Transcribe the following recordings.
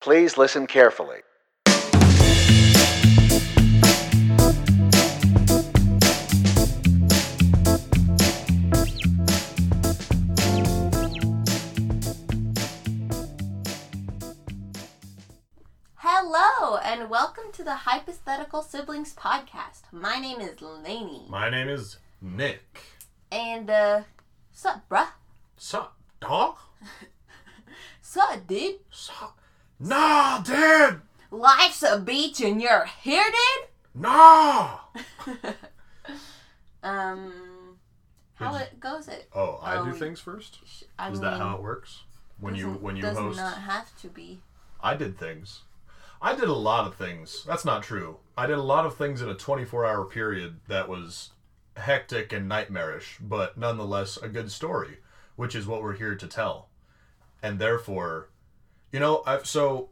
Please listen carefully. Hello, and welcome to the Hypothetical Siblings podcast. My name is Lainie. My name is Nick. And, uh, sup, bruh? Sup, dog? Sup, dude? Sup? Nah, dude! Life's a beach and you're here, dude? Nah! Um, how Did it goes it? Oh, I Oh, do we- things first? sh- I Is mean, that how it works? When you doesn't- when you does host not have to be. I did things. I did a lot of things. That's not true. I did a lot of things in a 24-hour period that was hectic and nightmarish, but nonetheless a good story, which is what we're here to tell. And therefore, you know, I've so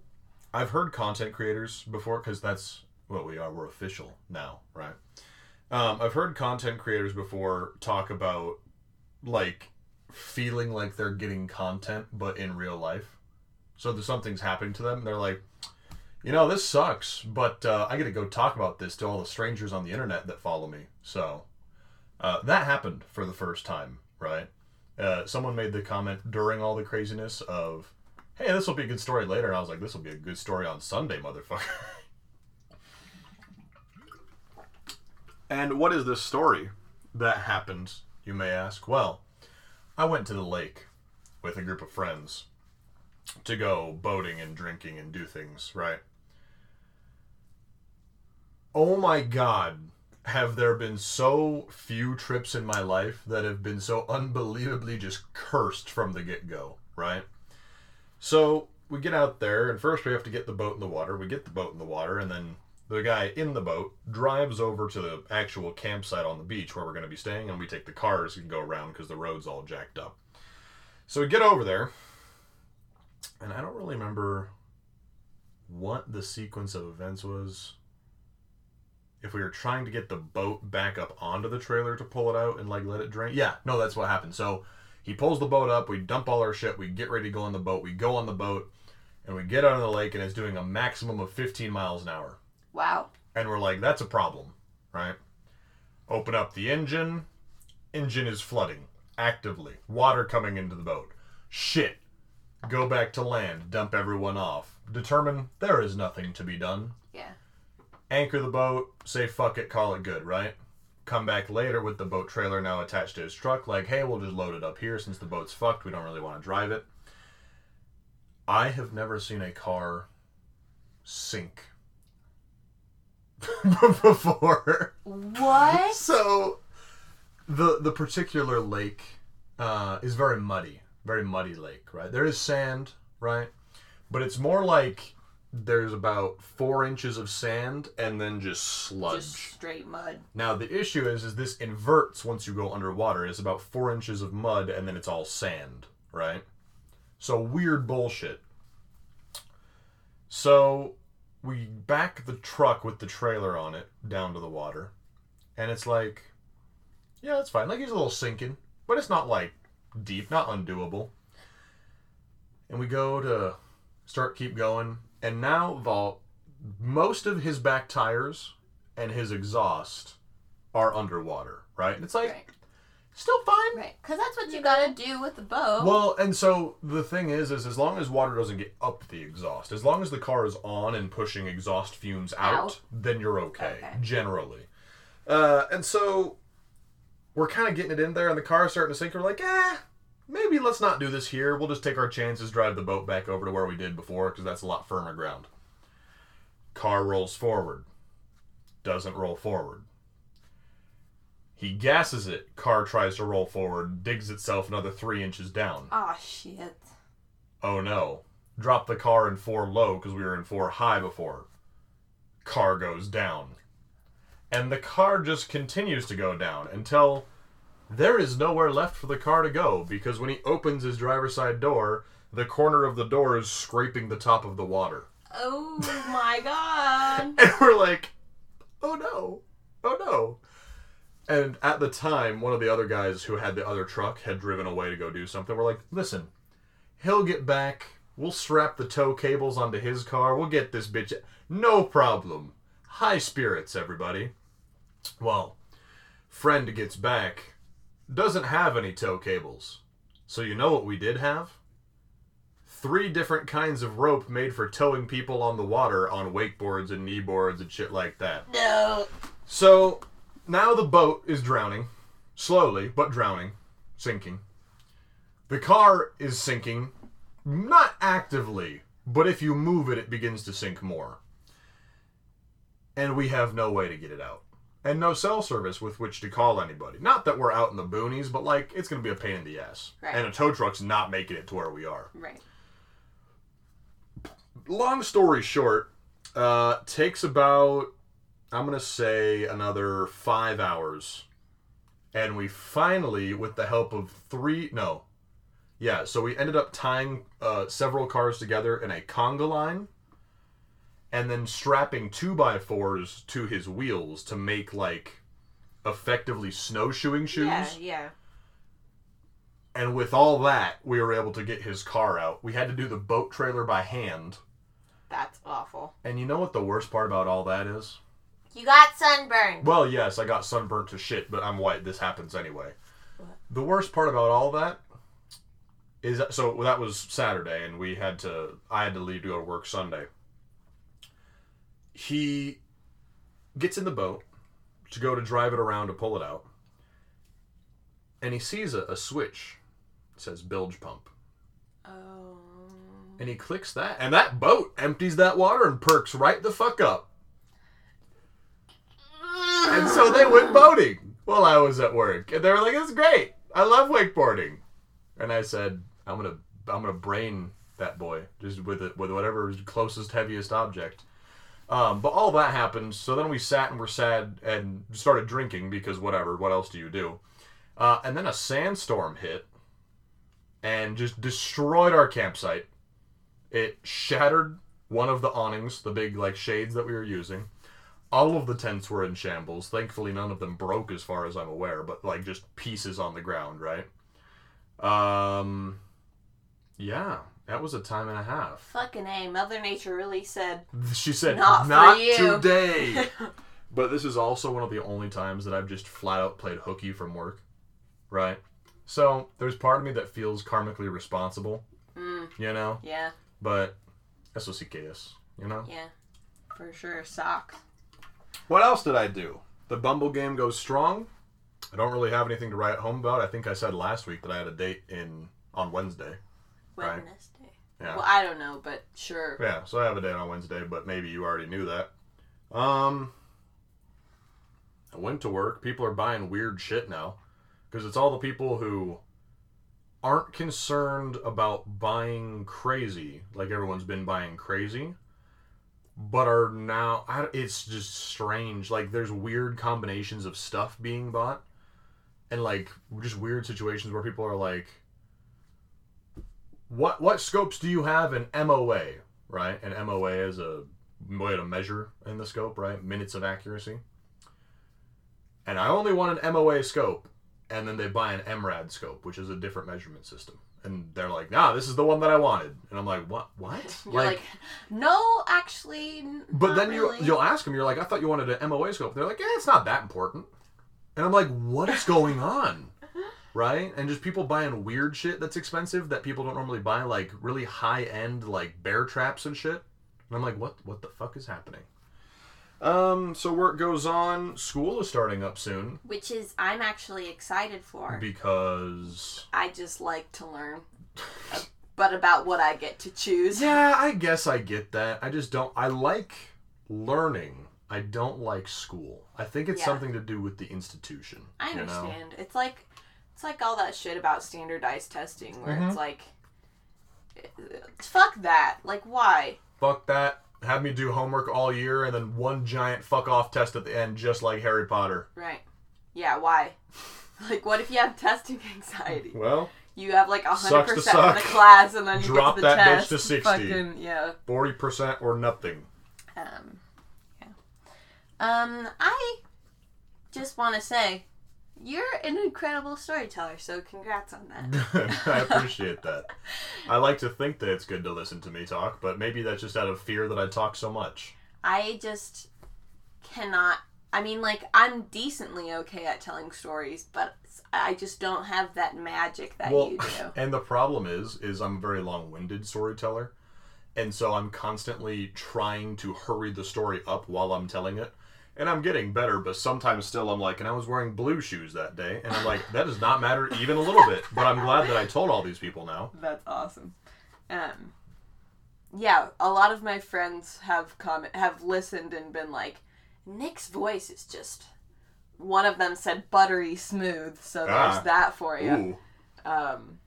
I've heard content creators before because that's what we are. We're official now, right? Um, I've heard content creators before talk about like feeling like they're getting content, but in real life. So there's something's happening to them. They're like, you know, this sucks, but uh, I get to go talk about this to all the strangers on the internet that follow me. So uh, that happened for the first time, right? Uh, someone made the comment during all the craziness of, hey, this will be a good story later. And I was like, this will be a good story on Sunday, motherfucker. and what is this story that happened, you may ask? Well, I went to the lake with a group of friends to go boating and drinking and do things, right? Oh my god, have there been so few trips in my life that have been so unbelievably just cursed from the get go, right? So we get out there, and first we have to get the boat in the water. We get the boat in the water, and then the guy in the boat drives over to the actual campsite on the beach where we're going to be staying, and we take the cars and go around because the road's all jacked up. So we get over there, and I don't really remember what the sequence of events was. If we were trying to get the boat back up onto the trailer to pull it out and like let it drain. Yeah, no, that's what happened. So he pulls the boat up, we dump all our shit, we get ready to go on the boat, we go on the boat, and we get out on the lake and it's doing a maximum of 15 miles an hour. Wow. And we're like, that's a problem, right? Open up the engine. Engine is flooding actively. Water coming into the boat. Shit. Go back to land. Dump everyone off. Determine there is nothing to be done. Yeah. Anchor the boat. Say fuck it. Call it good, right? Come back later with the boat trailer now attached to his truck. Like, hey, we'll just load it up here since the boat's fucked. We don't really want to drive it. I have never seen a car sink before. What? So the the particular lake uh, is very muddy, very muddy lake, right? There is sand, right? But it's more like there's about four inches of sand and then just sludge. Just straight mud. Now the issue is, is this inverts once you go underwater. It's about four inches of mud and then it's all sand, right? So weird bullshit. So we back the truck with the trailer on it down to the water, and it's like, yeah, it's fine. Like he's a little sinking, but it's not like deep, not undoable. And we go to start keep going, and now Vault, most of his back tires and his exhaust are underwater, right? And it's like Right. still fine. Right. Because that's what you gotta do with the boat. Well, and so the thing is, is as long as water doesn't get up the exhaust, as long as the car is on and pushing exhaust fumes out, then you're okay, Okay. generally. Uh, and so we're kind of getting it in there, and the car's starting to sink. We're like, eh, maybe let's not do this here. We'll just take our chances, drive the boat back over to where we did before, because that's a lot firmer ground. Car rolls forward, doesn't roll forward. He gasses it. Car tries to roll forward, digs itself another three inches down. oh shit. Oh no. Drop the car in four low because we were in four high before. Car goes down. And the car just continues to go down until there is nowhere left for the car to go because when he opens his driver's side door, the corner of the door is scraping the top of the water. Oh my god. And we're like, oh no, oh no. And at the time, one of the other guys who had the other truck had driven away to go do something. We're like, listen, he'll get back We'll strap the tow cables onto his car. We'll get this bitch. No problem. High spirits, everybody. Well, friend gets back, doesn't have any tow cables. So you know what we did have? Three different kinds of rope made for towing people on the water on wakeboards and kneeboards and shit like that. No. So now the boat is drowning, slowly, but drowning, sinking. The car is sinking, not actively, but if you move it, it begins to sink more. And we have no way to get it out. And no cell service with which to call anybody. Not that we're out in the boonies, but like, it's going to be a pain in the ass. Right. And a tow truck's not making it to where we are Right. long story short, uh, takes about I'm gonna say another five hours, and we finally, with the help of three, no, yeah, so we ended up tying uh, several cars together in a conga line, and then strapping two by fours to his wheels to make like effectively snowshoeing shoes. Yeah, yeah. And with all that, we were able to get his car out. We had to do the boat trailer by hand. That's awful. And you know what the worst part about all that is? You got sunburned. Well, yes, I got sunburned to shit, but I'm white. This happens anyway. What? The worst part about all that is that, so that was Saturday, and we had to. I had to leave to go to work Sunday. He gets in the boat to go to drive it around to pull it out, and he sees a, a switch. It says bilge pump. Oh. And he clicks that, and that boat empties that water and perks right the fuck up. And so they went boating while I was at work. And they were like, "It's great. I love wakeboarding." And I said, "I'm gonna, I'm gonna brain that boy just with it, with whatever closest, heaviest object." Um, but all that happened. So then we sat and were sad and started drinking because whatever. What else do you do? Uh, and then a sandstorm hit and just destroyed our campsite. It shattered one of the awnings, the big like shades that we were using. All of the tents were in shambles. Thankfully, none of them broke, as far as I'm aware, but like just pieces on the ground, right? Um, yeah, that was a time and a half. Fucking A. Mother Nature really said. She said, Not for "Not you." today." but this is also one of the only times that I've just flat out played hooky from work, right? So there's part of me that feels karmically responsible, Mm, you know, yeah, but eso sí que you know. yeah. For sure. Socks. What else did I do? The Bumble game goes strong. I don't really have anything to write home about. I think I said last week that I had a date in on Wednesday. Right. Yeah. Well, I don't know, but sure. Yeah, so I have a date on Wednesday, but maybe you already knew that. Um I went to work. People are buying weird shit now because it's all the people who aren't concerned about buying crazy like everyone's been buying crazy but are now I, it's just strange like there's weird combinations of stuff being bought and like just weird situations where people are like what what scopes do you have in MOA right and MOA is a way to measure in the scope right minutes of accuracy and I only want an MOA scope and then they buy an MRAD scope which is a different measurement system and they're like nah this is the one that I wanted and I'm like what what You're like, no, actually. but then you really." you'll ask them. You're like, I thought you wanted an MOA scope. They're like, yeah, it's not that important. And I'm like, what is going on? Right? And just people buying weird shit that's expensive that people don't normally buy, like really high end like bear traps and shit. And I'm like, what what the fuck is happening? Um, so work goes on. School is starting up soon Which is, I'm actually excited for. because I just like to learn. Uh, but about what I get to choose. yeah, I guess I get that. I just don't. I like learning. I don't like school. I think it's Yeah. something to do with the institution. I you know? understand. It's like it's like all that shit about standardized testing where Mhm. it's like fuck that. Like why? Fuck that. Have me do homework all year and then one giant fuck off test at the end, just like Harry Potter. Right. Yeah, why? Like what if you have testing anxiety? Well, You have like a hundred Sucks to percent of the class and then you Drop get to the that bitch test. to 60. Fucking yeah. forty percent or nothing. Um yeah. Um I just wanna say You're an incredible storyteller, so congrats on that. I appreciate that. I like to think that it's good to listen to me talk, but maybe that's just out of fear that I talk so much. I just cannot. I mean, like, I'm decently okay at telling stories, but I just don't have that magic that Well, you do. and the problem is, is I'm a very long-winded storyteller, and so I'm constantly trying to hurry the story up while I'm telling it. And I'm getting better, but sometimes still I'm like, and I was wearing blue shoes that day, and I'm like, that does not matter even a little bit. But I'm glad that I told all these people now. That's awesome. Um, yeah, a lot of my friends have comment have listened and been like, Nick's voice is just. One of them said buttery smooth, so there's Ah. that for you. Ooh, Um,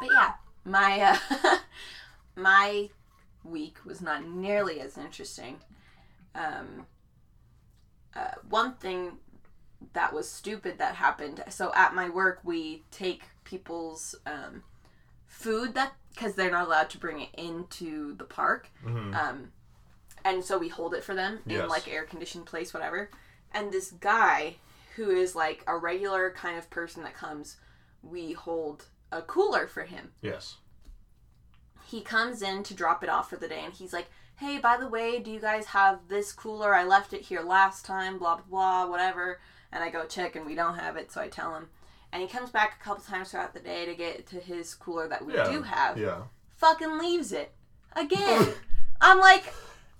but yeah, my uh, my week was not nearly as interesting. Um, uh, one thing that was stupid that happened. So at my work, we take people's um, food that because they're not allowed to bring it into the park, Mhm. um, and so we hold it for them in like air conditioned place, whatever. And this guy who is like a regular kind of person that comes, we hold a cooler for him. yes. He comes in to drop it off for the day, and he's like, "Hey, by the way, do you guys have this cooler? I left it here last time. Blah blah blah, whatever." And I go check, and we don't have it, so I tell him. And he comes back a couple times throughout the day to get to his cooler that we Yeah. do have. Yeah. Fucking leaves it again. I'm like,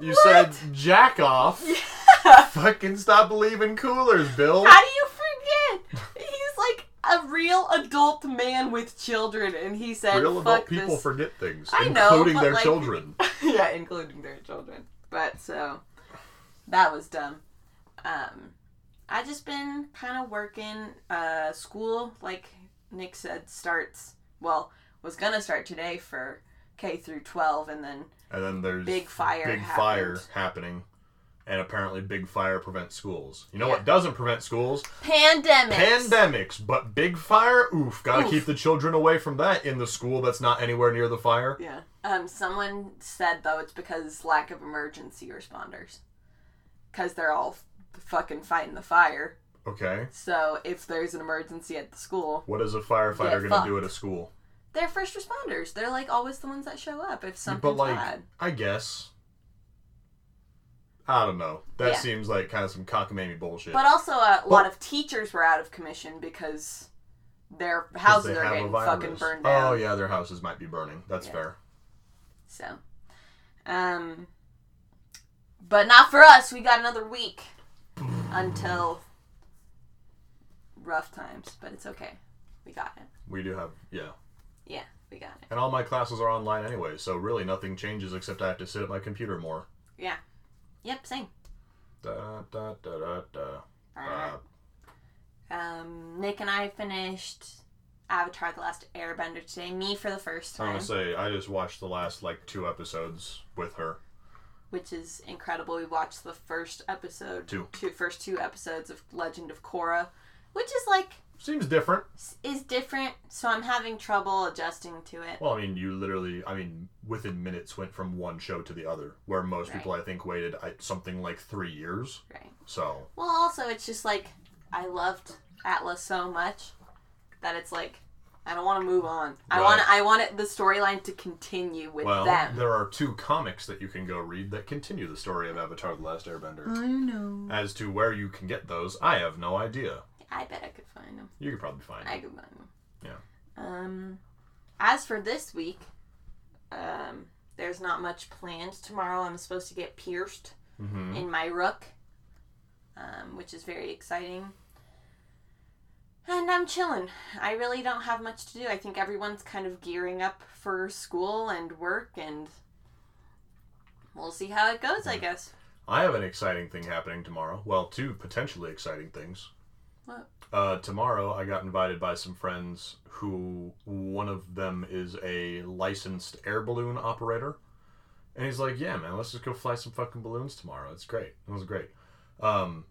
You What? said jack off. Yeah. Fucking stop believing coolers, Bill. How do you forget? He's like a real adult man with children, and he said, Real "Fuck adult people this." forget things, I including but, their like- children. yeah, including their children. But so that was dumb. Um, I just been kind of working. Uh, school, like Nick said, starts well was gonna start today for K through twelve, and then And then there's Big fire big happened. fire happening, and apparently big fire prevents schools. You know Yeah. what doesn't prevent schools? pandemics. Pandemics. But big fire, oof, gotta Oof. keep the children away from that in the school that's not anywhere near the fire. Yeah. Um, someone said though it's because lack of emergency responders, because they're all f- fucking fighting the fire. Okay. So if there's an emergency at the school, What is a firefighter gonna do at a school? they're first responders. They're like always the ones that show up if something's but like, bad. I guess. I don't know. That Yeah. seems like kind of some cockamamie bullshit. But also a Well- lot of teachers were out of commission because their 'Cause houses they are have a getting virus. fucking burned down. Oh yeah, their houses might be burning. That's Yeah. fair. So, um, but not for us. We got another week until rough times, but it's okay. We got it. We do have yeah. Yeah, we got it. And all my classes are online anyway, so really nothing changes except I have to sit at my computer more. Yep, same. Da, da, da, da, da. Uh, Um, Nick and I finished Avatar: The Last Airbender today. Me for the first time. I'm gonna say I just watched the last like two episodes with her. which is incredible. We watched the first episode, Two. two first two episodes of Legend of Korra, which is like Seems different. is different. So I'm having trouble adjusting to it. Well, I mean, you literally, I mean, within minutes went from one show to the other, where most Right. people I think waited I, something like three years. Right. So Well, also it's just like I loved Atlas so much that it's like I don't want to move on. I want I want it, the storyline to continue with well, them. there are two comics that you can go read that continue the story of Avatar: The Last Airbender. I know. As to where you can get those, I have no idea. I bet I could find them. You could probably find. Them. I could find them. Yeah. Um, as for this week, um, there's not much planned. Tomorrow I'm supposed to get pierced Mm-hmm. in my rook, um, which is very exciting. And I'm chilling. I really don't have much to do. I think everyone's kind of gearing up for school and work, and we'll see how it goes, I guess. I have an exciting thing happening tomorrow. Well, two potentially exciting things. What? Uh, tomorrow, I got invited by some friends who one of them is a licensed air balloon operator. And he's like, Yeah, man, let's just go fly some fucking balloons tomorrow. It's great. It was great. Um,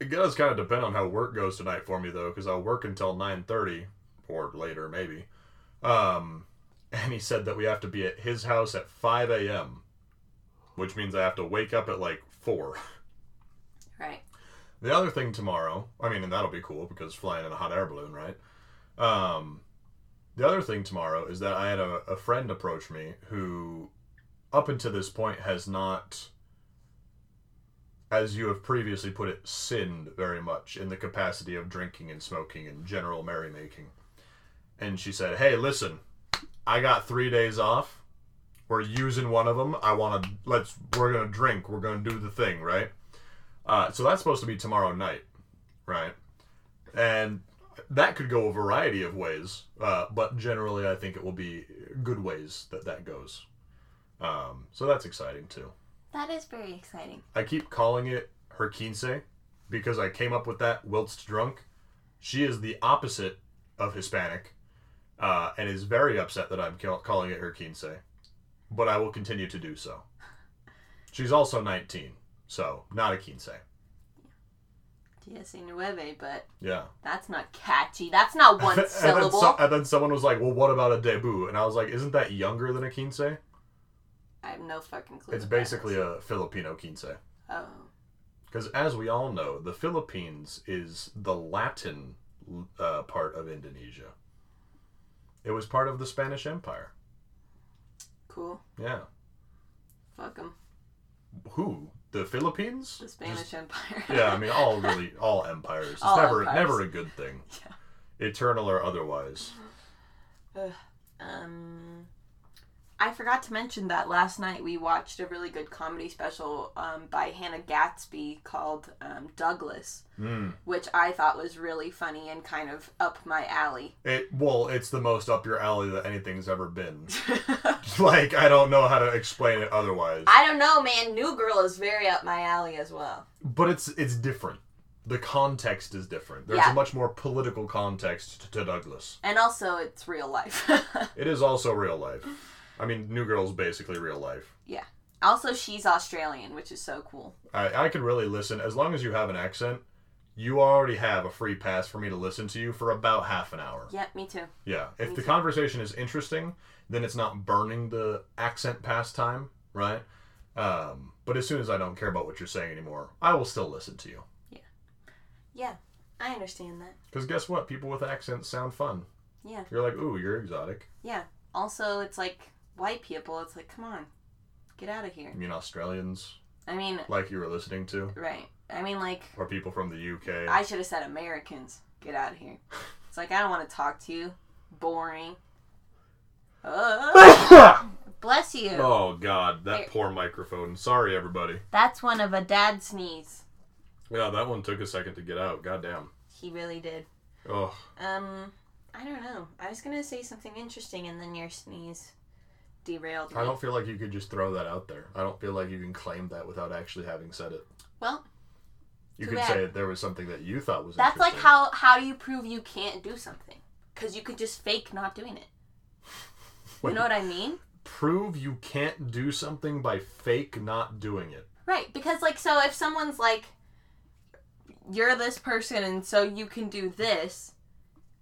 it does kind of depend on how work goes tonight for me, though, because I'll work until 9.30 or later, maybe. Um, and he said that we have to be at his house at 5 a.m., which means I have to wake up at like 4. The other thing tomorrow, I mean, and that'll be cool because flying in a hot air balloon, right? Um, the other thing tomorrow is that I had a, a friend approach me who, up until this point, has not, as you have previously put it, sinned very much in the capacity of drinking and smoking and general merrymaking. And she said, "Hey, listen, I got three days off. We're using one of them. I want to let's. We're gonna drink. We're gonna do the thing, right? Uh, so that's supposed to be tomorrow night, right? And that could go a variety of ways, uh, but generally, I think it will be good ways that that goes. Um, so that's exciting too. That is very exciting. I keep calling it her quince because I came up with that whilst drunk. She is the opposite of Hispanic uh, and is very upset that I'm ca- calling it her quince, but I will continue to do so. She's also 19, so not a quince. Diez nueve, but Yeah. that's not catchy. That's not one and, then syllable. so- and then someone was like, well, what about a debut? And I was like, isn't that younger than a quince? I have no fucking clue. It's basically a Filipino quince. Oh. Because as we all know, the Philippines is the Latin uh, part of Indonesia. It was part of the Spanish Empire. Cool. Yeah. Fuck them. Who? The Philippines? The Spanish Just- Empire. yeah, I mean, all really, all empires. It's All never, empires. never a good thing. Eternal or otherwise. Um, I forgot to mention that last night we watched a really good comedy special um, by Hannah Gadsby called um, Douglas, Mm. which I thought was really funny and kind of up my alley. It well, it's the most up your alley that anything's ever been. like I don't know how to explain it otherwise. I don't know, man. New Girl is very up my alley as well. but it's it's different. The context is different. There's Yeah. a much more political context to, to Douglas. And also, it's real life. It is also real life. I mean, New Girl's basically real life. Yeah. Also, she's Australian, which is so cool. I, I could really listen as long as you have an accent. You already have a free pass for me to listen to you for about half an hour. Yep, me too. Yeah. If Me the too. conversation is interesting, then it's not burning the accent pastime, right? Um, but as soon as I don't care about what you're saying anymore, I will still listen to you. Yeah. Yeah, I understand that. Because guess what? People with accents sound fun. Yeah. You're like, ooh, you're exotic. Yeah. Also, it's like white people. It's like, come on, get out of here. You mean Australians, I mean, like you were listening to, right. I mean, like, or people from the UK. I should have said Americans. Get out of here. It's like, I don't want to talk to you. Boring. Bless you. oh God, that Here. poor microphone. Sorry, everybody. That's one of a dad sneeze. Yeah, that one took a second to get out. Goddamn. He really did. Oh, Um, I don't know. I was gonna say something interesting, and then your sneeze derailed me. I don't feel like you could just throw that out there. I don't feel like you can claim that without actually having said it. Well, You could bad. say there was something that you thought was that's like how how do you prove you can't do something? Because you could just fake not doing it. You know what I mean? prove you can't do something by fake not doing it. Right, because like so if someone's like you're this person and so you can do this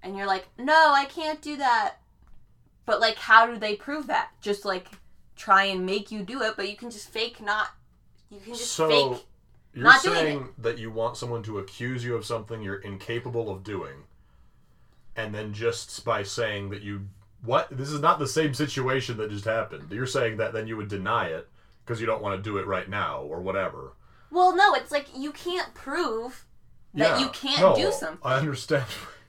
and you're like, "No, I can't do that." But like how do they prove that? Just like try and make you do it, but you can just fake not you can just So fake you're not doing saying that you want someone to accuse you of something you're incapable of doing, and then just by saying that you what this is not the same situation that just happened. You're saying that then you would deny it because you don't want to do it right now or whatever. Well, no, it's like you can't prove that you can't no, do something. I understand.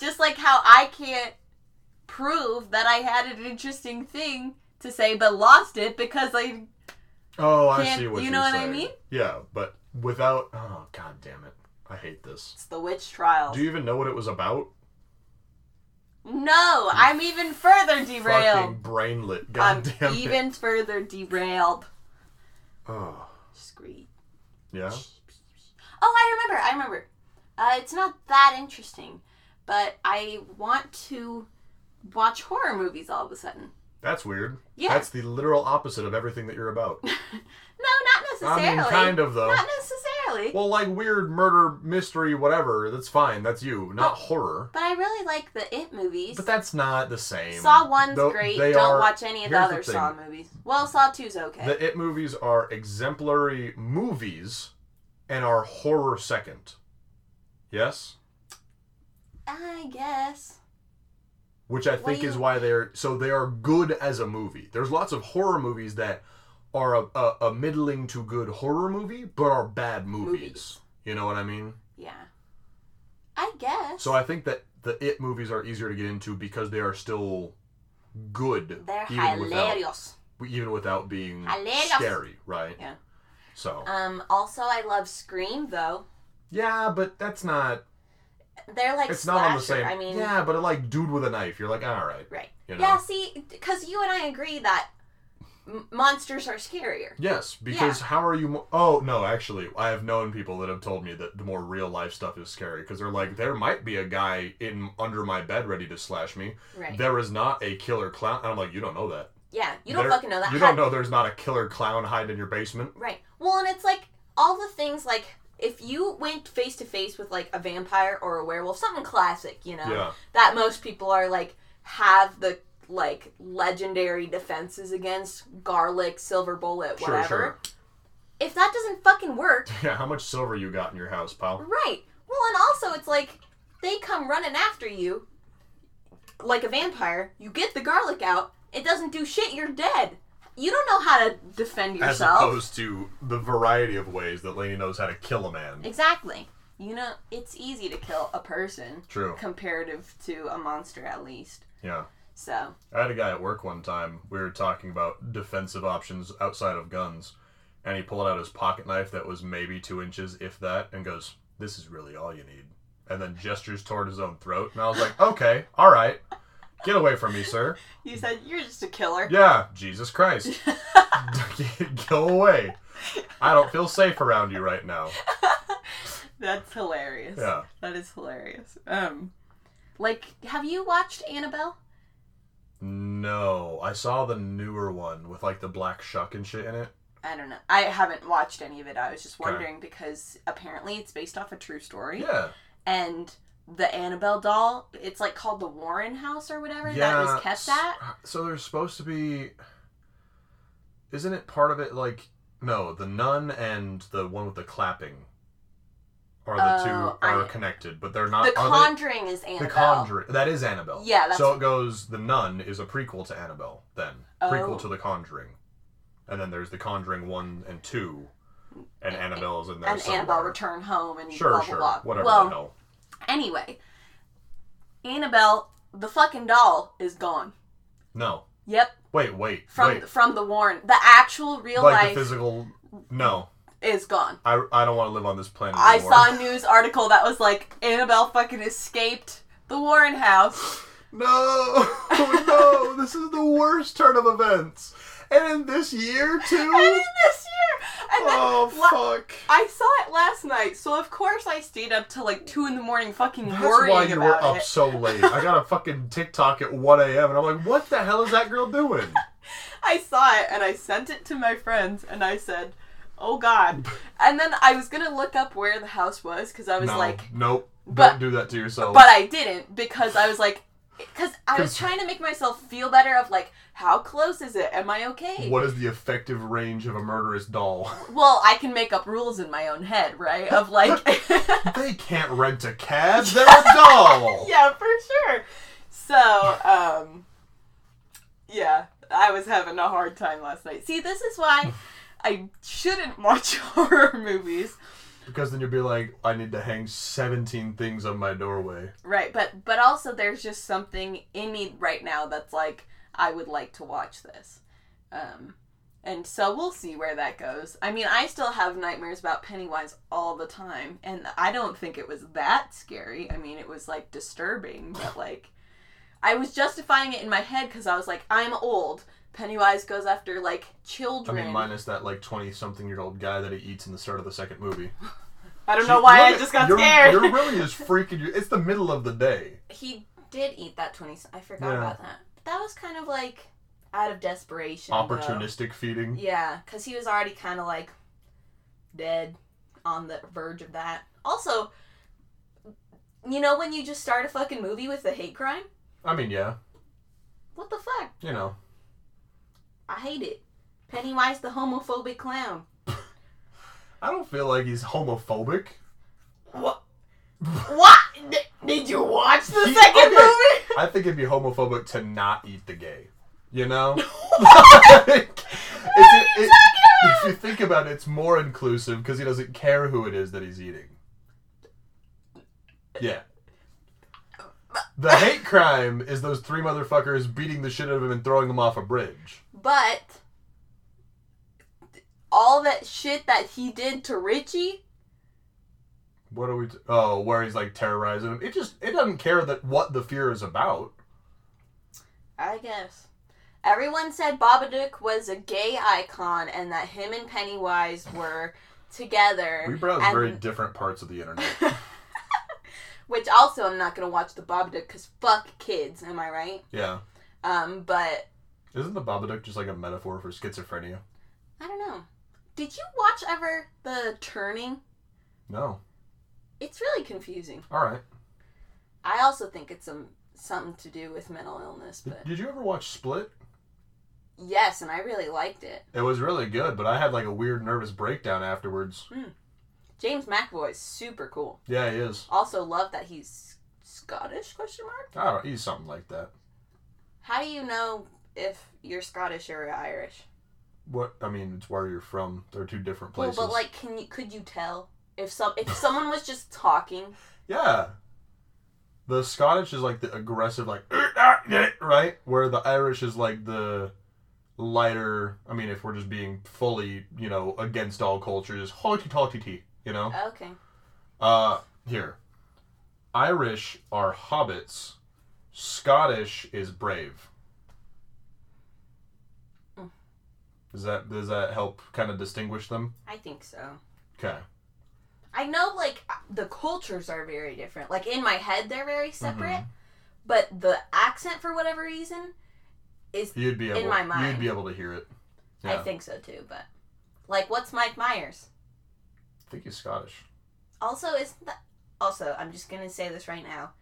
Just like how I can't prove that I had an interesting thing to say but lost it because I Oh, I see what you know what I mean? Yeah, but without oh god damn it. I hate this. it's the witch trials. Do you even know what it was about? No, I'm even further derailed. Fucking brainlet. God I'm damn even further derailed. Oh. Screed. Yeah. Oh, I remember. I remember. Uh, it's not that interesting, but I want to watch horror movies all of a sudden. That's weird. Yeah. That's the literal opposite of everything that you're about. No, not necessarily. I mean, kind of though. Not necessarily. Well, like weird murder, mystery, whatever. That's fine. That's you, not horror. but I really like the It movies. But that's not the same. Saw one's Though great. Don't are- watch any of the here's the other. Saw movies. Well, Saw 2's okay. The It movies are exemplary movies, and are horror second. Yes? I guess. Which I think is why they're so they are good as a movie. There's lots of horror movies that are a, a, a middling to good horror movie, but are bad movies. Movies. You know what I mean? Yeah. I guess. So I think that the It movies are easier to get into because they are still good, They're even without even without being Hilarious. scary, right? Yeah. So Um. Also, I love Scream though. yeah, but that's not. They're like It's slasher. not on the same. I mean, yeah, but like dude with a knife, you're like, all right, right. you know. Yeah. See, because you and I agree that m- monsters are scarier. Yes, because how are you? Mo- oh no, actually, I have known people that have told me that the more real life stuff is scary because they're like, there might be a guy in under my bed ready to slash me. Right. There is not a killer clown. And I'm like, you don't know that. yeah. You don't There- fucking know that. You don't know there's not a killer clown hiding in your basement. Right. Well, and it's like all the things like if you went face to face with like a vampire or a werewolf, something classic, you know, Yeah. that most people are like have the like legendary defenses against garlic, silver bullet, Sure, whatever. sure. If that doesn't fucking work, Yeah, how much silver you got in your house, pal? right. Well, and also it's like they come running after you like a vampire. You get the garlic out, it doesn't do shit, you're dead. You don't know how to defend yourself. As opposed to the variety of ways that Lainie knows how to kill a man. Exactly. You know, it's easy to kill a person True. comparative to a monster, at least. Yeah. So, I had a guy at work one time. We were talking about defensive options outside of guns, and he pulled out his pocket knife that was maybe two inches, if that, and goes, "This is really all you need." And then gestures toward his own throat, and I was like, "Okay, all right, get away from me, sir." you said you're just a killer. Yeah, Jesus Christ, go away. I don't feel safe around you right now. That's hilarious. Yeah. That is hilarious. Um, like, have you watched Annabelle? No, I saw the newer one with like the black shuck and shit in it. I don't know. I haven't watched any of it. I was just Okay. wondering because apparently it's based off a true story. Yeah, And the Annabelle doll, it's like called the Warren House or whatever yeah. that was kept at. So there's supposed to be. Isn't it part of it like no? The nun and the one with the clapping are the Oh, two are I- connected, but they're not. The Conjuring is they, Annabelle. the Conjuring. That is Annabelle. Yeah, that's- So it goes. The nun is a prequel to Annabelle. Then Oh. prequel to the Conjuring, and then there's the Conjuring one and two, and Annabelle is in there and somewhere. Annabelle return home and Sure, blah blah sure, blah. whatever well, the hell. Anyway, Annabelle, the fucking doll, is gone. No, Yep, wait, wait, from wait. from the Warren, the actual real Like life the physical. No, is gone. I, I don't want to live on this planet anymore. I anymore. saw a news article that was like Annabelle fucking escaped the Warren house. No, oh, no, this is the worst turn of events. And in this year too. And in this year, and then Oh la- fuck. I saw it last night, so of course I stayed up till like two in the morning, fucking That's worrying why you were up it. so late. I got a fucking TikTok at 1 a.m. and I'm like, what the hell is that girl doing? I saw it and I sent it to my friends and I said, "Oh God!" And then I was gonna look up where the house was because I was no, like, nope. but- don't do that to yourself. but I didn't because I was like, because I was trying to make myself feel better. Of like, how close is it? Am I okay? what is the effective range of a murderous doll? Well, I can make up rules in my own head, right? Of like, they can't rent a cab. They're a doll. yeah, for sure. So, um, yeah, I was having a hard time last night. See, this is why I shouldn't watch horror movies. Because then you'll be like, I need to hang 17 things on my doorway. Right, but but also there's just something in me right now that's like I would like to watch this. Um and so we'll see where that goes. I mean, I still have nightmares about Pennywise all the time, and I don't think it was that scary. I mean, it was like disturbing, but like I was justifying it in my head cuz I was like, I'm old. Pennywise goes after like children. I children. mean, minus that like 20 something year old guy that he eats in the start of the second movie. I don't know why I just got you're, scared. You're really just freaking you. It's the middle of the day. he did eat that 20 I forgot Yeah. about that. But that was kind of like out of desperation. though. Opportunistic feeding. Yeah, because he was already kind of like dead on the verge of that. Also, you know when you just start a fucking movie with a hate crime? I mean, yeah, What the fuck? you know. I hate it. Pennywise the homophobic clown. I don't feel like he's homophobic. What? What? Did you watch the He- second okay. movie? I think it'd be homophobic to not eat the gay. You know? It's- it- if you think about it, it's more inclusive because he doesn't care who it is that he's eating. Yeah. The hate crime is those three motherfuckers beating the shit out of him and throwing him off a bridge. But all that shit that he did to Richie, What are we? T- oh, where he's like terrorizing him. It just it doesn't care that what the fear is about. I guess. Everyone said Babadook was a gay icon and that him and Pennywise were together. We browse and- very different parts of the internet. Which also I'm not gonna watch the Babadook because fuck kids, am I right? Yeah. Um, but Isn't the Babadook just like a metaphor for schizophrenia? I don't know. Did you watch ever the Turning? No. It's really confusing. All right. I also think it's some something to do with mental illness, but did you ever watch Split? yes, and I really liked it. It was really good, but I had like a weird nervous breakdown afterwards. Hmm. James McAvoy is super cool. Yeah, he is. Also, love that he's Scottish? Question mark. I don't. He's something like that. How do you know if you're Scottish or Irish? What? I mean, it's where you're from. They're two different places. Well, but like, can you could you tell if some if someone was just talking? Yeah. The Scottish is like the aggressive, like right, where the Irish is like the lighter. I mean, if we're just being fully, you know, against all cultures, hoity toity tea, you know. Okay. Uh, here, Irish are hobbits. Scottish is brave. Mm. Does that does that help kind of distinguish them? I think so. Okay. I know, like the cultures are very different. Like in my head, they're very separate, Mhm. but the accent, for whatever reason, is You'd be able. In my mind. You'd be able to hear it. Yeah. I think so too. But like, what's Mike Myers? I think he's Scottish. Also, isn't that also? I'm just gonna say this right now.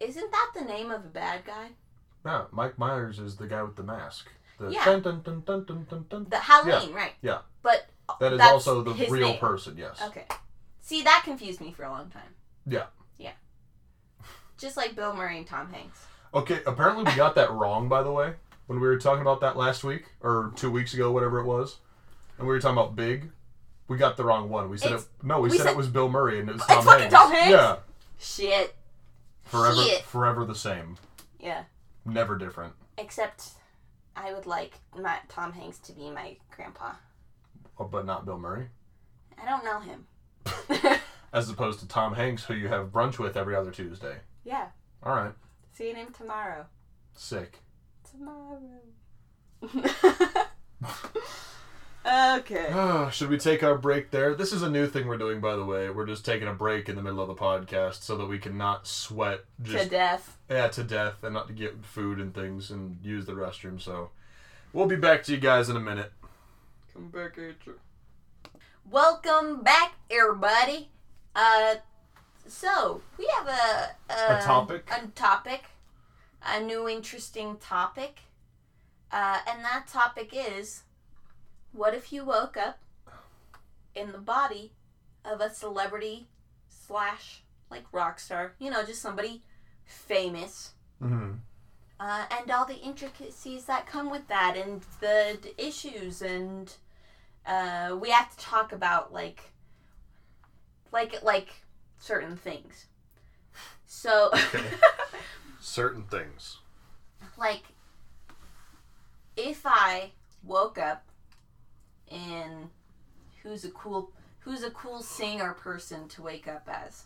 Isn't that the name of a bad guy? Yeah, Mike Myers is the guy with the mask. The Yeah. dun, dun, dun, dun, dun, dun, dun. The Halloween, right? Yeah. But That is also the real name. person. Yes. Okay. See, that confused me for a long time. Yeah. Yeah. Just like Bill Murray and Tom Hanks. Okay. Apparently, we got that wrong. By the way, when we were talking about that last week or two weeks ago, whatever it was, and we were talking about Big, we got the wrong one. We said It's- it. No, we, we said, said- it was Bill Murray, and it was It's Tom fucking Hanks. Tom Hanks? Yeah. Shit. Forever. Shit. Forever the same. Yeah. Never different. Except, I would like my Tom Hanks to be my grandpa. Oh, But not Bill Murray. I don't know him. As opposed to Tom Hanks, who you have brunch with every other Tuesday. yeah. All right. Seeing him tomorrow. Sick. Tomorrow. okay. Oh, should we take our break there? This is a new thing we're doing, by the way. We're just taking a break in the middle of the podcast so that we can not sweat to death. yeah to death and not to get food and things and use the restroom. So we'll be back to you guys in a minute. Come back at you. Welcome back, everybody. Uh, so we have a a, A topic? a topic, a new interesting topic, uh, and that topic is, what if you woke up in the body of a celebrity slash like rock star, you know, just somebody famous, Mm-hmm. uh, and all the intricacies that come with that, and the d- issues, and uh, we have to talk about like, like, like certain things. So, Okay. Certain things. like, if I woke up in who's a cool who's a cool singer person to wake up as?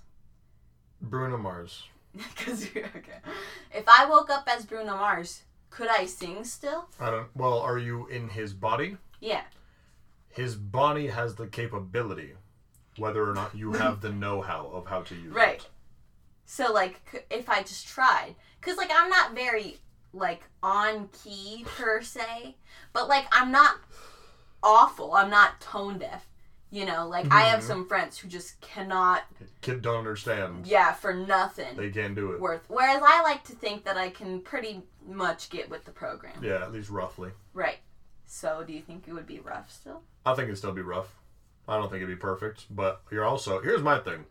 Bruno Mars. Because okay, if I woke up as Bruno Mars, could I sing still? I don't. Well, are you in his body? Yeah. His body has the capability, whether or not you have the know-how of how to use Right. it. Right. So like, if I just tried, cause like I'm not very like on key per se, but like I'm not awful. I'm not tone deaf. You know, like I have Mhm. some friends who just cannot. Kid don't understand. Yeah, for nothing They can't do it. worth. Whereas I like to think that I can pretty much get with the program. Yeah, at least roughly. Right. So do you think it would be rough still? I think it'd still be rough. I don't think it'd be perfect, but you're also here's my thing.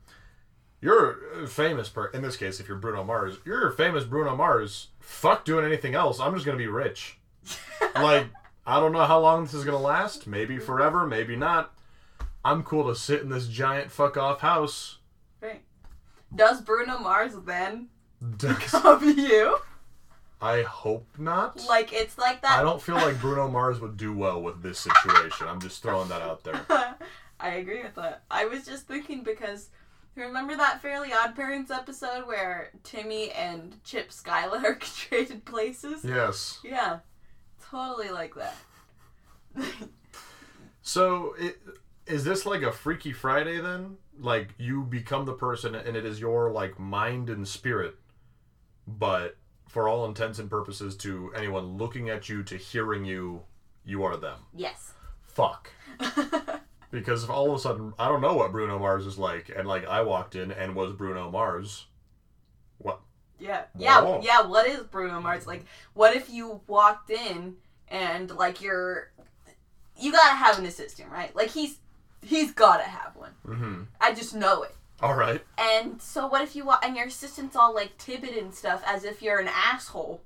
You're a famous per in this case if you're Bruno Mars. You're a famous Bruno Mars. Fuck doing anything else. I'm just gonna be rich. like I don't know how long this is gonna last. Maybe forever. Maybe not. I'm cool to sit in this giant fuck off house. Right. Does Bruno Mars then Does- you? I hope not. Like it's like that. I don't feel like Bruno Mars would do well with this situation. I'm just throwing that out there. I agree with that. I was just thinking because remember that Fairly Odd Parents episode where Timmy and Chip Skylar traded places? Yes. Yeah, totally like that. So, it, is this like a Freaky Friday then? Like you become the person, and it is your like mind and spirit, but for all intents and purposes, to anyone looking at you, to hearing you, you are them. yes. Fuck. Because if all of a sudden I don't know what Bruno Mars is like, and like I walked in and was Bruno Mars. Yeah. Yeah. Whoa. Yeah. What is Bruno Mars like? What if you walked in and like you're, you gotta have an assistant, right? Like he's he's gotta have one. Mm-hmm. I just know it. All right. And so what if you wa- and your assistant's all like timid and stuff as if you're an asshole.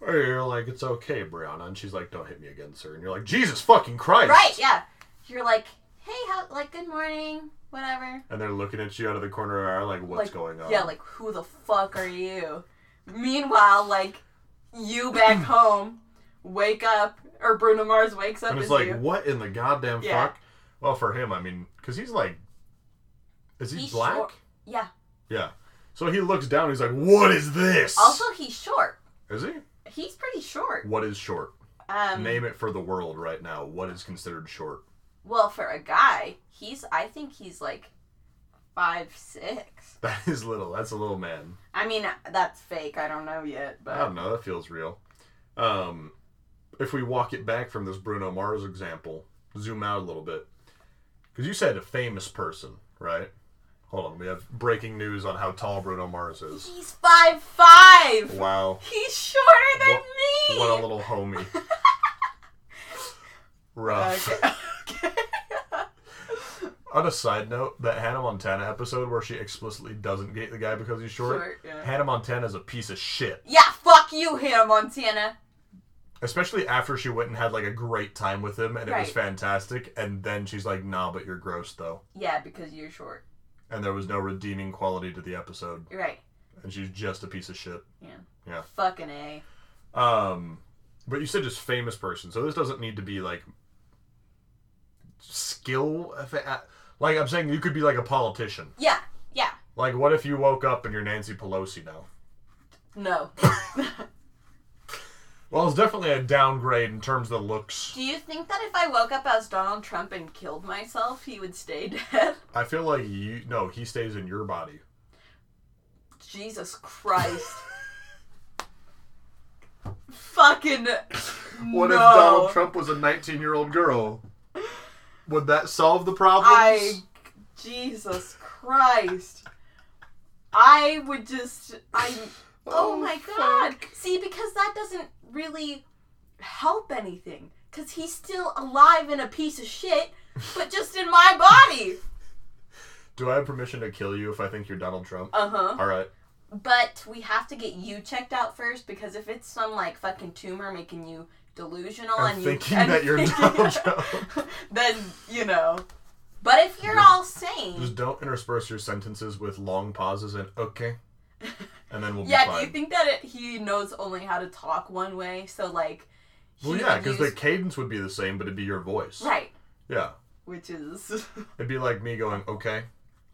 Or you're like, it's okay, Brianna, and she's like, don't hit me again, sir. And you're like, Jesus fucking Christ. Right, yeah. You're like, hey, how like good morning, whatever. And they're looking at you out of the corner of their eye, like, what's like, going on? Yeah, like who the fuck are you? Meanwhile, like you back home, wake up or Bruno Mars wakes up and it's like, you. what in the goddamn Yeah. fuck? Well, for him, I mean, because he's like, is he He's black? short. Yeah. Yeah. So he looks down. He's like, what is this? Also, he's short. is he? He's pretty short. What is short? Um, Name it for the world right now. What is considered short? Well, for a guy, he's. I think he's like five six. That is little. That's a little man. I mean, that's fake. I don't know yet, but I don't know. That feels real. Um, if we walk it back from this Bruno Mars example, zoom out a little bit, because you said a famous person, right? Hold on, we have breaking news on how tall Bruno Mars is. he's five five. Wow, He's shorter than What- me. what a little homie. Rough. Okay. On a side note, that Hannah Montana episode where she explicitly doesn't date the guy because he's short. Short, yeah. Hannah Montana is a piece of shit. Yeah, fuck you, Hannah Montana. Especially after she went and had like a great time with him and it was Right. fantastic, and then she's like, "Nah, but you're gross though." Yeah, because you're short. and there was no redeeming quality to the episode, You're right. and she's just a piece of shit. Yeah. Yeah. Fucking A. Um, but you said just famous person, so this doesn't need to be like skill. effa- Like I'm saying, you could be like a politician. Yeah, yeah. Like, what if you woke up and you're Nancy Pelosi now? No. Well, it's definitely a downgrade in terms of the looks. Do you think that if I woke up as Donald Trump and killed myself, he would stay dead? I feel like you no, he stays in your body. Jesus Christ. Fucking. What no. if Donald Trump was a 19 year old girl? Would that solve the problem? I. Jesus Christ. I would just. I. Oh, my god. See, because that doesn't really help anything. Because he's still alive and a piece of shit, but just in my body. Do I have permission to kill you if I think you're Donald Trump? Uh huh. All right. But we have to get you checked out first because if it's some like fucking tumor making you delusional I'm and thinking you that you're then you know. But if you're all sane, Just don't intersperse your sentences with long pauses and okay, and then we'll be yeah. Do you think that it, he knows only how to talk one way? So like, well, yeah, because use- the cadence would be the same, but it'd be your voice. right, Yeah, which is it'd be like me going, okay.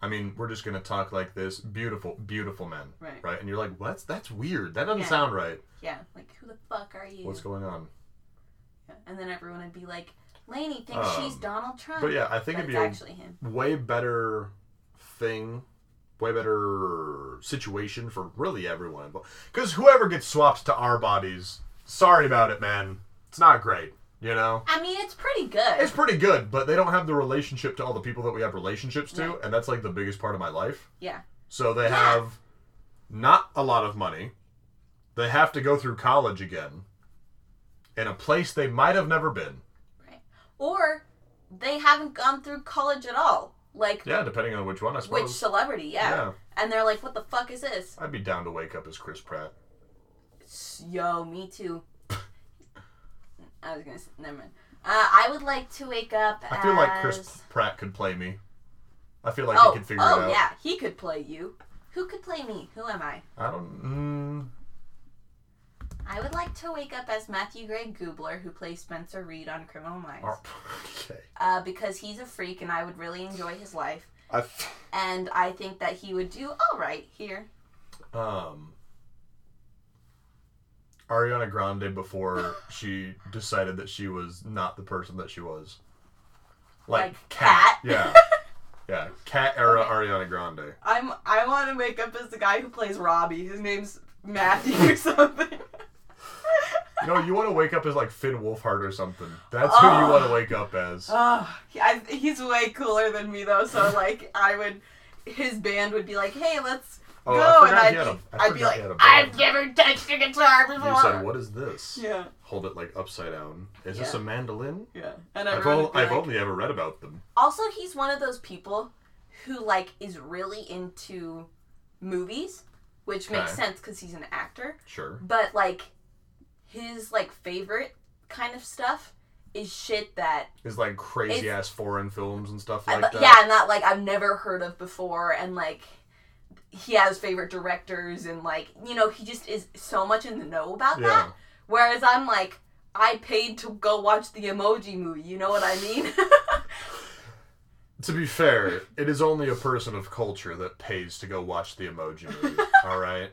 I mean, we're just gonna talk like this. Beautiful, beautiful men, right. right? And you're like, what's that's weird. That doesn't Yeah. sound right. Yeah, like who the fuck are you? What's going on? And then everyone would be like, Lainie thinks she's Um, Donald Trump. But yeah, I think but it'd be a actually him. way better thing, way better situation for really everyone. Because whoever gets swapped to our bodies, sorry about it, man. It's not great. You know. I mean, it's pretty good. It's pretty good, but they don't have the relationship to all the people that we have relationships to, and that's like the biggest part of my life. Yeah. So they Yeah. have not a lot of money. They have to go through college again in a place they might have never been. Right. Or they haven't gone through college at all. Like Yeah, depending on which one, I which celebrity, yeah. yeah, And they're like, "What the fuck is this?" I'd be down to wake up as Chris Pratt. Yo, me too. I was gonna say, never mind. Uh, I would like to wake up. I feel like Chris Pratt could play me. I feel like oh, he could figure oh it out. Oh yeah, he could play you. Who could play me? Who am I? I don't. Mm, I would like to wake up as Matthew Gray Gubler, who plays Spencer Reid on Criminal Minds, oh, okay. uh, because he's a freak and I would really enjoy his life, I. And I think that he would do all right here. um. Ariana Grande before she decided that she was not the person that she was. Like, Like cat. Cat? Yeah. Yeah. Cat era Okay. Ariana Grande. I'm I want to wake up as the guy who plays Robbie. His name's Matthew or something. Know, you want to wake up as like Finn Wolfhard or something. That's who you want to wake up as. Oh, I, he's way cooler than me though. So like, I would, his band would be like, "Hey, let's Oh, go," and I'd he had a- be, I'd be like, he had a "I've never touched a guitar before." You said, "What is this?" Yeah, Hold it like upside down. Is this Yeah. a mandolin? yeah. And I've, everyone would be I've like- only ever read about them. Also, he's one of those people who like is really into movies, which makes Okay. sense because he's an actor. Sure. But like, his like favorite kind of stuff is shit that Is like crazy ass foreign films and stuff like that. yeah, and that like I've never heard of before, and like he has favorite directors, and like you know he just is so much in the know about Yeah. that. Whereas I'm like, I paid to go watch the Emoji Movie. You know what I mean? To be fair, it is only a person of culture that pays to go watch the Emoji Movie. all right.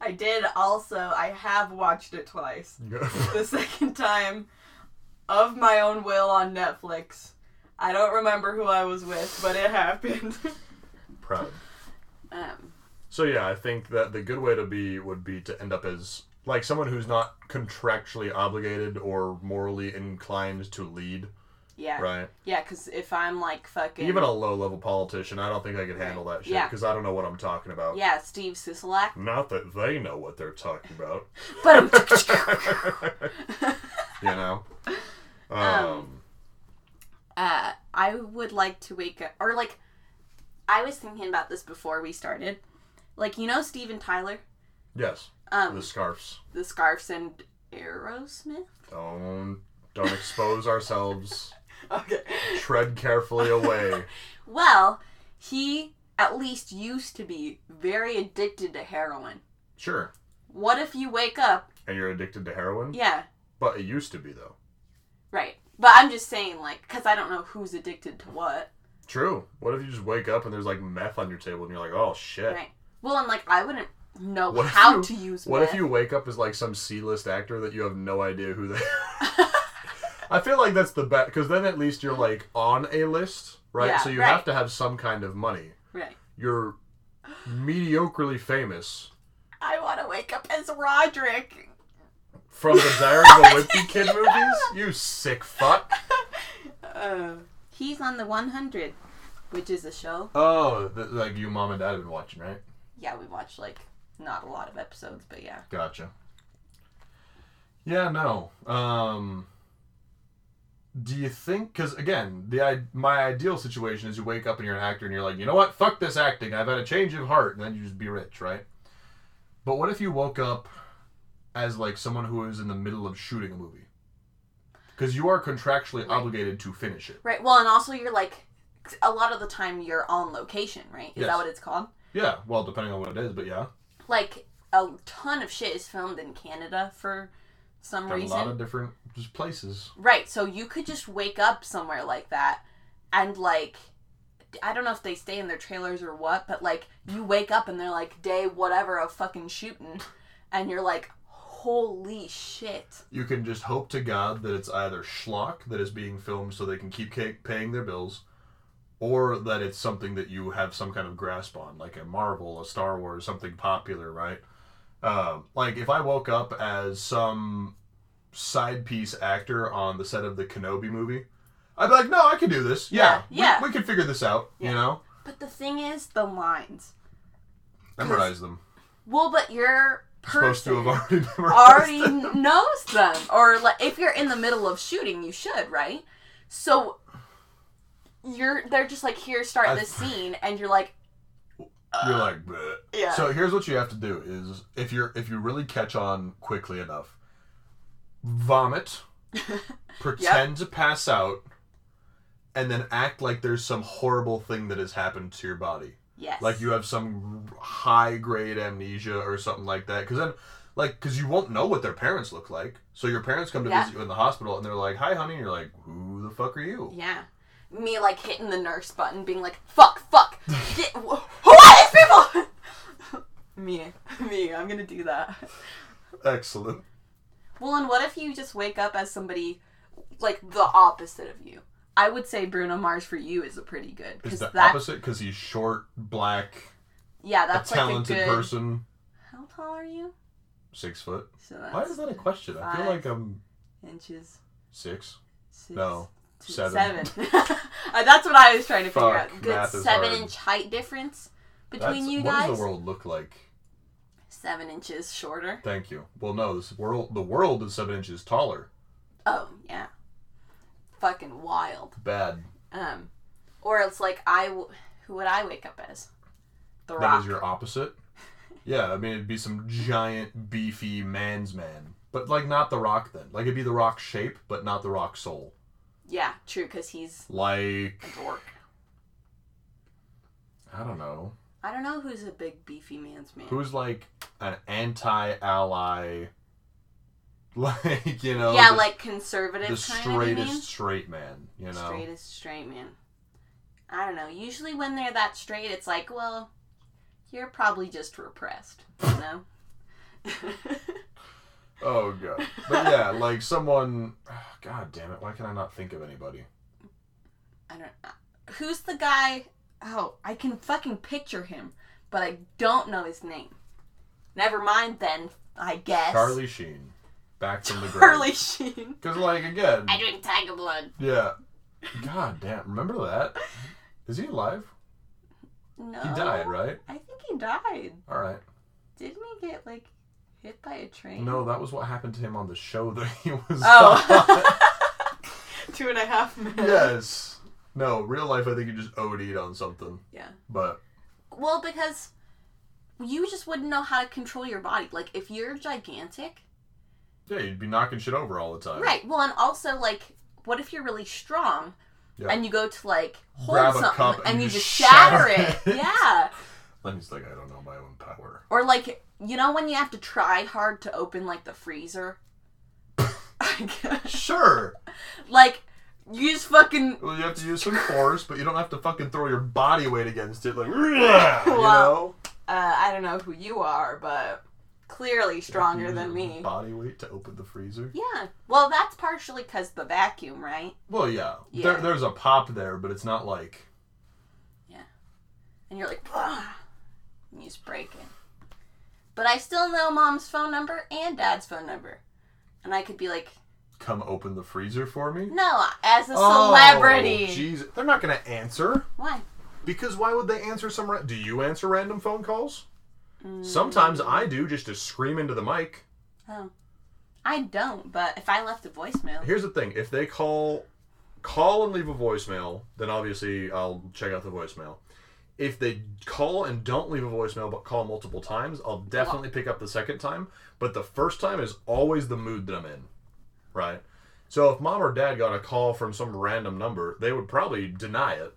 I did also. I have watched it twice. The second time, of my own will on Netflix. I don't remember who I was with, but it happened. Proud. um, So yeah, I think that the good way to be would be to end up as like someone who's not contractually obligated or morally inclined to lead, yeah, right? yeah. Because if I'm like fucking Even a low level politician, I don't think I could handle that shit Yeah. because I don't know what I'm talking about. yeah, Steve Sisolak. Not that they know what they're talking about. But you know. Um, Um, uh, I would like to wake up, or like, I was thinking about this before we started. Like, you know, Steven Tyler, yes, um, the scarfs. the Scarfs and Aerosmith. Don't don't expose ourselves. Okay. Tread carefully away. Well, he at least used to be very addicted to heroin. Sure. What if you wake up? And you're addicted to heroin? Yeah, But it used to be though. right. But I'm just saying, like, because I don't know who's addicted to what. True. What if you just wake up and there's like meth on your table and you're like, oh shit. Right. Well, and like, I wouldn't know What how you- to use What meth. if you wake up as like some C-list actor that you have no idea who they? I feel like that's the best because then at least you're like on a list, right? Yeah, so you right. have to have some kind of money. right. You're mediocrely famous I want to wake up as Roderick. from the Diary of a Wimpy Kid movies. You sick fuck. Uh, he's on the 100, which is a show. Oh, th- like you, mom and dad have been watching, right? Yeah, we watched like not a lot of episodes, but yeah. Gotcha. Yeah, no. Um, do you think? Because again, the my ideal situation is you wake up and you're an actor and you're like, you know what? Fuck this acting. I've had a change of heart, and then you just be rich, right? But what if you woke up as like someone who is in the middle of shooting a movie? Because you are contractually Right. obligated to finish it. Right. Well, and also you're like, a lot of the time you're on location, right? Is Yes. that what it's called? Yeah, well, depending on what it is, but yeah, Like a ton of shit is filmed in Canada for some there's a lot of different just places. Right. So you could just wake up somewhere like that and like I don't know if they stay in their trailers or what, but like you wake up and they're like day whatever of fucking shooting and you're like holy shit. You can just hope to God that it's either schlock that is being filmed so they can keep paying their bills, or that it's something that you have some kind of grasp on, like a Marvel, a Star Wars, something popular, right? Um, like if I woke up as some side piece actor on the set of the Kenobi movie, I'd be like, no, I can do this. Yeah, Yeah. We, we can figure this out. Yeah. You know, But the thing is the lines. memorize them. Well, but your Supposed to have already memorized already them. knows them or like if you're in the middle of shooting, you should, right? So you're they're just like here start I- the scene and you're like You're uh, like, Bleh. yeah So here's what you have to do: is if you're if you really catch on quickly enough, vomit, pretend to pass out, and then act like there's some horrible thing that has happened to your body. yes Like you have some high grade amnesia or something like that. Because then, like, because you won't know what their parents look like. So your parents come to Yeah. visit you in the hospital and they're like, "Hi, honey," and you're like, "Who the fuck are you?" yeah me like hitting the nurse button being like fuck fuck get, wh- who are these people me me I'm gonna do that Excellent. well and what if you just wake up as somebody like the opposite of you I would say Bruno Mars for you is a pretty good Is the that opposite because he's short, black, yeah a that's like a talented good person, how tall are you six foot. so that's Why is that a question? I feel like I'm inches six. six No, seven. seven. Uh, that's what I was trying to figure Fuck, out. Good math is seven hard. inch height difference between That's- you what guys. does the world look like? Seven inches shorter. Thank you. Well, no, this world, the world is seven inches taller. Oh yeah, fucking wild. Bad. Um, or it's like I, w- who would I wake up as? The That Rock. is your opposite. Yeah, I mean it'd be some giant, beefy man's man, but like not the Rock. Then, like it'd be the Rock shape, but not the Rock soul. Yeah, true, because he's Like a dork. I don't know, I don't know who's a big beefy man's man. who's like an anti-ally, like you know, yeah, the, like conservative the kind straightest straight man. You know, Straightest straight man. I don't know. Usually when they're that straight, it's like, well, you're probably just repressed. You know. Oh god. But yeah, like someone. God damn it! Why can I not think of anybody? I don't. uh, Who's the guy? Oh, I can fucking picture him, but I don't know his name. Never mind then. I guess. Charlie Sheen, back from the grave. Charlie Sheen. Because like again, I drink tiger blood. yeah. God damn! Remember that? Is he alive? No. He died, right? I think he died. All right. Didn't he get like hit by a train? No, that was what happened to him on the show that he was. Oh. on. Oh. Two and a half minutes. yes. No, real life. I think he just OD'd on something. Yeah. But Well, because you just wouldn't know how to control your body. Like, if you're gigantic, yeah, you'd be knocking shit over all the time. right? Well, and also like, what if you're really strong Yeah. and you go to like hold Grab a something cup and, and you you just just shatter, shatter it? it. yeah. Then he's like, I don't know my own power. Or like, you know, when you have to try hard to open like the freezer. Sure. like, you just fucking Well, you have to use some force, but you don't have to fucking throw your body weight against it, like, you know. Well, uh, I don't know who you are, but clearly stronger than me. Body weight to open the freezer. Yeah. Well, that's partially because the vacuum, right? Well, yeah. Yeah. There, there's a pop there, but it's not like. Yeah. And you're like, "Ah," and you just break it. But I still know mom's phone number and dad's phone number. And I could be like, Come open the freezer for me. no, as a celebrity. Oh, jeez, they're not gonna answer Why? because why would they answer some? Ra- do you answer random phone calls? Mm, Sometimes I do, just to scream into the mic. Oh. I don't, but if I left a voicemail. Here's the thing: if they call, call and leave a voicemail, then obviously I'll check out the voicemail. If they call and don't leave a voicemail but call multiple times, I'll definitely pick up the second time. But the first time is always the mood that I'm in, right? So if mom or dad got a call from some random number, they would probably deny it.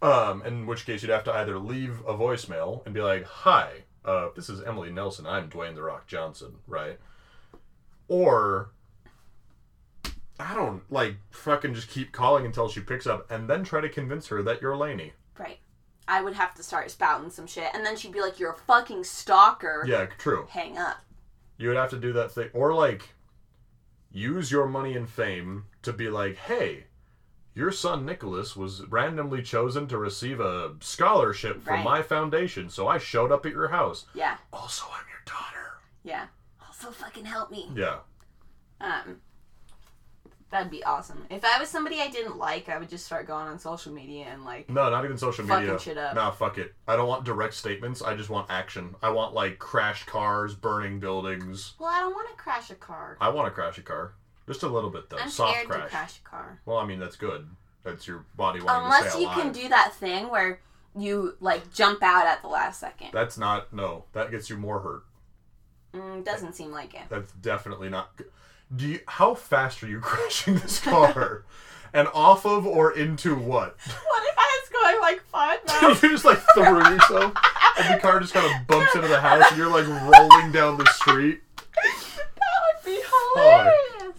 Um, in which case you'd have to either leave a voicemail and be like, "Hi, uh, this is Emily Nelson. I'm Dwayne the Rock Johnson," right? Or I don't like fucking just keep calling until she picks up and then try to convince her that you're Lainie. Right. I would have to start spouting some shit. And then she'd be like, you're a fucking stalker. Yeah, true. Hang up. You would have to do that thing or like use your money and fame to be like, "Hey, your son Nicholas was randomly chosen to receive a scholarship from Right. my foundation, so I showed up at your house. Yeah. Also, I'm your daughter." Yeah. Also, fucking help me. Yeah. That'd be awesome. If I was somebody I didn't like, I would just start going on social media and like, No, not even social Fucking media. shit up. Nah, fuck it. I don't want direct statements. I just want action. I want like crashed cars, burning buildings. well, I don't want to crash a car. I want to crash a car. Just a little bit though. I'm Soft scared crash. to crash a car. Well, I mean that's good. That's your body wanting to Unless you can do that thing where you like jump out at the last second. That's not no. That gets you more hurt. Mm, doesn't seem like it. That's definitely not. good. Do you? How fast are you crashing this car? and off of or into what? What if I was going like five miles? you just like threw yourself, and the car just kind of bumps into the house, and you're like rolling down the street. that would be hilarious.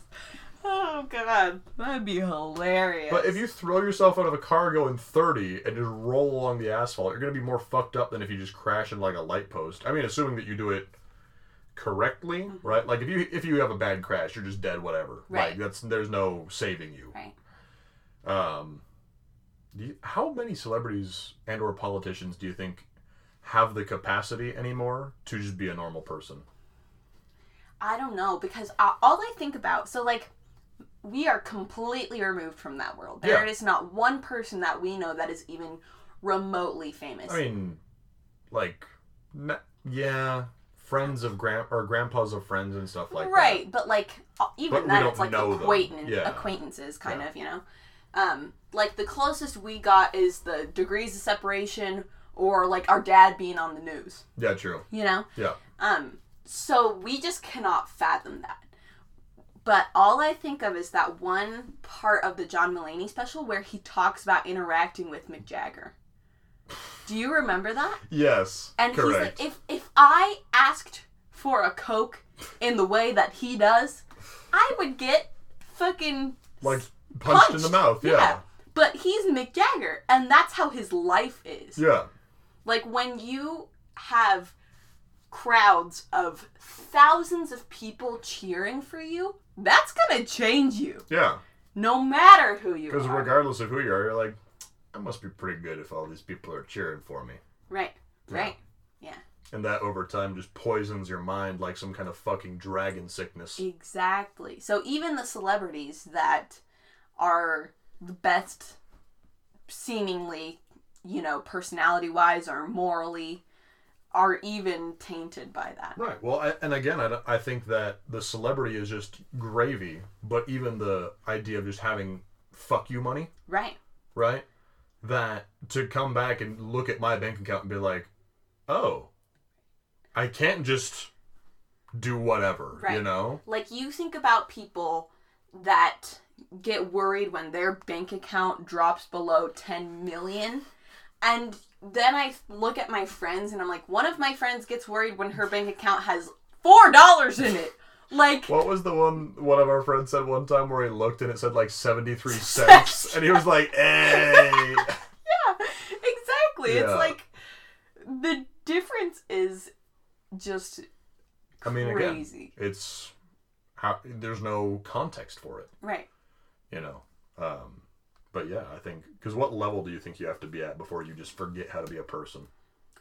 Oh god, that'd be hilarious. But if you throw yourself out of a car going 30 and just roll along the asphalt, you're gonna be more fucked up than if you just crash in like a light post. I mean, assuming that you do it correctly, Mm-hmm. right? Like if you if you have a bad crash, you're just dead. Whatever. Like Right. that's there's no saving you. right. Um, you, how many celebrities and or politicians do you think have the capacity anymore to just be a normal person? I don't know because uh, all I think about so like we are completely removed from that world. There Yeah. is not one person that we know that is even remotely famous. I mean, like, yeah, friends of grand or grandpas of friends and stuff like that. right, but like uh, But even then it's like acquaintance Yeah. acquaintances kind Yeah. of, you know. Um like the closest we got is the degrees of separation or like our dad being on the news, Yeah, true. you know? Yeah. Um, so we just cannot fathom that. But all I think of is that one part of the John Mulaney special where he talks about interacting with Mick Jagger. Do you remember that? Yes. And correct. he's like, if if I asked for a Coke in the way that he does, I would get fucking like punched, in the mouth. Yeah. But he's Mick Jagger, and that's how his life is. Yeah. Like when you have crowds of thousands of people cheering for you, that's gonna change you, Yeah. no matter who you Because regardless of who you are, you're like, I must be pretty good if all these people are cheering for me. right, right, Yeah. And that over time just poisons your mind like some kind of fucking dragon sickness. exactly. So even the celebrities that are the best, seemingly, you know, personality-wise or morally, are even tainted by that. Right. Well, I, and again, I, I think that the celebrity is just gravy, but even the idea of just having fuck you money, Right. right? That to come back and look at my bank account and be like, oh, I can't just do whatever, you know? Like you think about people that get worried when their bank account drops below 10 million and then I look at my friends and I'm like one of my friends gets worried when her bank account has $4 in it. Like What was the one one of our friends said one time where he looked and it said like 73 cents and he was like, hey. yeah, exactly. It's like the difference is just I mean, again, it's how there's no context for it. Right. you know um but yeah i think because what level do you think you have to be at before you just forget how to be a person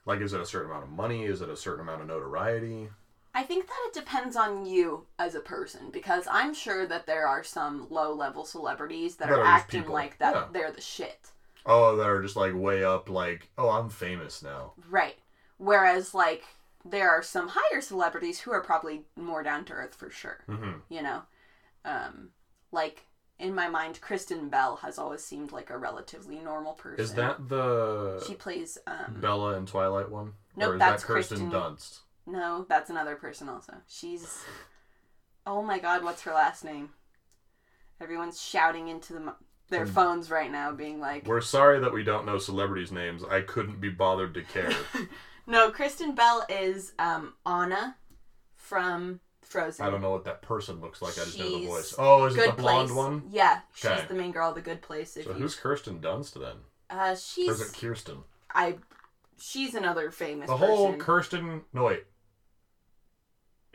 like is it a certain amount of money is it a certain amount of notoriety I think that it depends on you as a person because I'm sure that there are some low level celebrities that That are are acting like that Yeah. they're the shit. oh that are just like way up like oh i'm famous now Right. Whereas like there are some higher celebrities who are probably more down to earth for sure. mm-hmm. You know? Um like in my mind Kristen Bell has always seemed like a relatively normal person. is that the she plays um bella and twilight one Nope, or is that's that kirsten, Kristen- dunst No, that's another person also. She's. Oh my god, what's her last name? Everyone's shouting into the, their Hmm. phones right now, being like. we're sorry that we don't know celebrities names i couldn't be bothered to care No, Kristen Bell is um, Anna from Frozen. i don't know what that person looks like i just know the She's voice oh is it Good the blonde Place. one Yeah, she's the main girl of The Good Place. If so you, who's kirsten dunst then uh, or is she's it kirsten I. She's another famous. The whole person. Kirsten. No wait.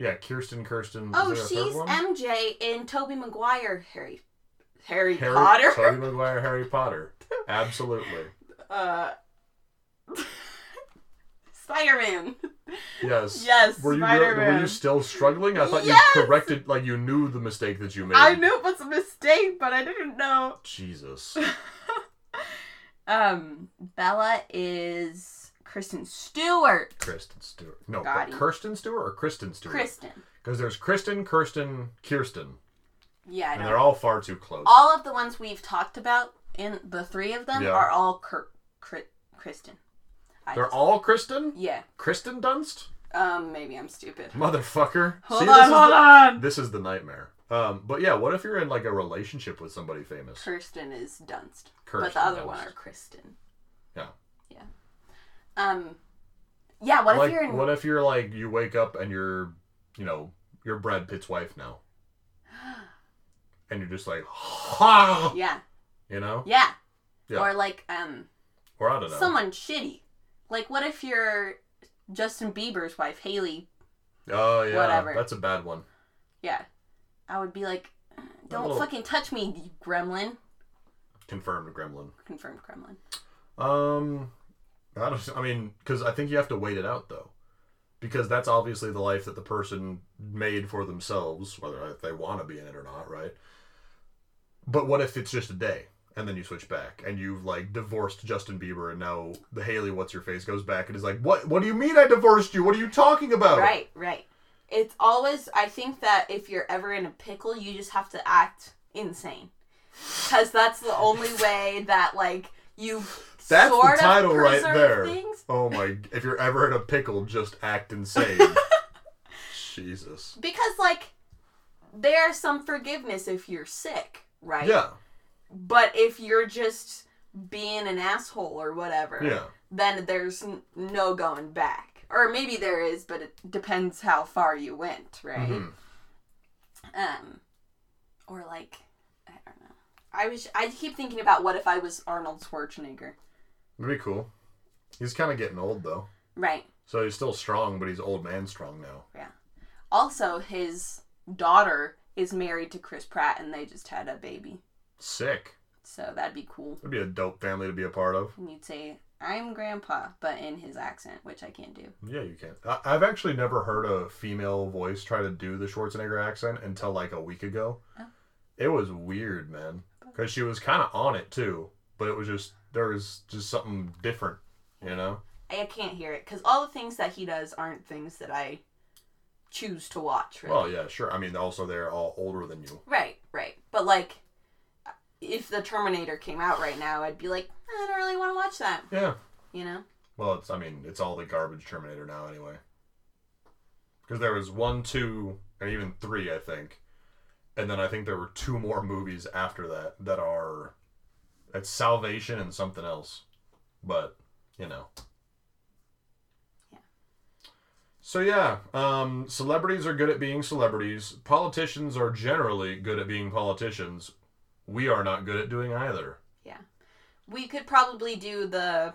Yeah, Kirsten. Kirsten. Oh, is there a third she's? MJ in Tobey Maguire Harry. Harry, Harry Potter. Tobey Maguire. Harry Potter. Absolutely. uh Spider-Man. Yes. Yes, Were you real- were you still struggling? I thought Yes! you corrected, like you knew the mistake that you made. I knew it was a mistake, but I didn't know. Jesus. Um, Bella is Kristen Stewart. Kristen Stewart. No, but. Kirsten Stewart or Kristen Stewart? Kristen. Because there's Kristen, Kirsten, Kirsten, Yeah, I and they're all far too close. All of the ones we've talked about in the three of them Yeah. are all Kir- Kri- Kristen. I They're just- all Kristen? yeah. Kristen Dunst? Um, maybe I'm stupid. Motherfucker. Hold See, on, this is hold the, on. This is the nightmare. Um, but yeah, what if you're in like a relationship with somebody famous? Kirsten is Dunst, but the other Dunst. one are Kristen. Yeah. Yeah. Um. Yeah. What like, if you're in? what if you're like you wake up and you're, you know, you're Brad Pitt's wife now, and you're just like, ha, yeah. you know, Yeah. Yeah. Or like um or I don't know. someone shitty. Like what if you're Justin Bieber's wife, Hailey? oh yeah, whatever. that's a bad one. Yeah. I would be like, don't little- fucking touch me, you gremlin. Confirmed Gremlin. Confirmed gremlin. Um, I don't. I mean, because I think you have to wait it out though, because that's obviously the life that the person made for themselves, whether they want to be in it or not, right? But what if it's just a day and then you switch back and you've like divorced Justin Bieber and now the Hailey what's your face goes back and is like, what? What do you mean I divorced you? What are you talking about? Right, right. It's always I think that if you're ever in a pickle, you just have to act insane. Cuz that's the only way that like you That's sort the title right there. things. Oh my! If you're ever in a pickle, just act insane. Jesus. Because like there's some forgiveness if you're sick, right? Yeah. But if you're just being an asshole or whatever, Yeah. then there's n- no going back. Or maybe there is, but it depends how far you went, right? Mhm. Um, or like, I don't know. I was I keep thinking about what if I was Arnold Schwarzenegger, It'd be cool. He's kind of getting old though, right? so he's still strong, but he's old man strong now. Yeah. Also, his daughter is married to Chris Pratt, and they just had a baby, Sick. so that'd be cool. It'd be a dope family to be a part of. And you'd say, "I'm Grandpa," but in his accent, which I can't do. Yeah, you can. I- I've actually never heard a female voice try to do the Schwarzenegger accent until like a week ago. Oh. It was weird, man, because she was kind of on it too, but it was just there was just something different, you know. I can't hear it because all the things that he does aren't things that I choose to watch. Really. Well, yeah, sure. I mean, also they're all older than you. Right, right. But like, if the Terminator came out right now, I'd be like, I don't really want to watch that. Yeah. You know? Well, it's I mean it's all the garbage Terminator now anyway. Because there was one, two, and even three, I think, and then I think there were two more movies after that that are it's Salvation and something else, but you know. Yeah. So yeah, um, celebrities are good at being celebrities. Politicians are generally good at being politicians. We are not good at doing either. Yeah, we could probably do the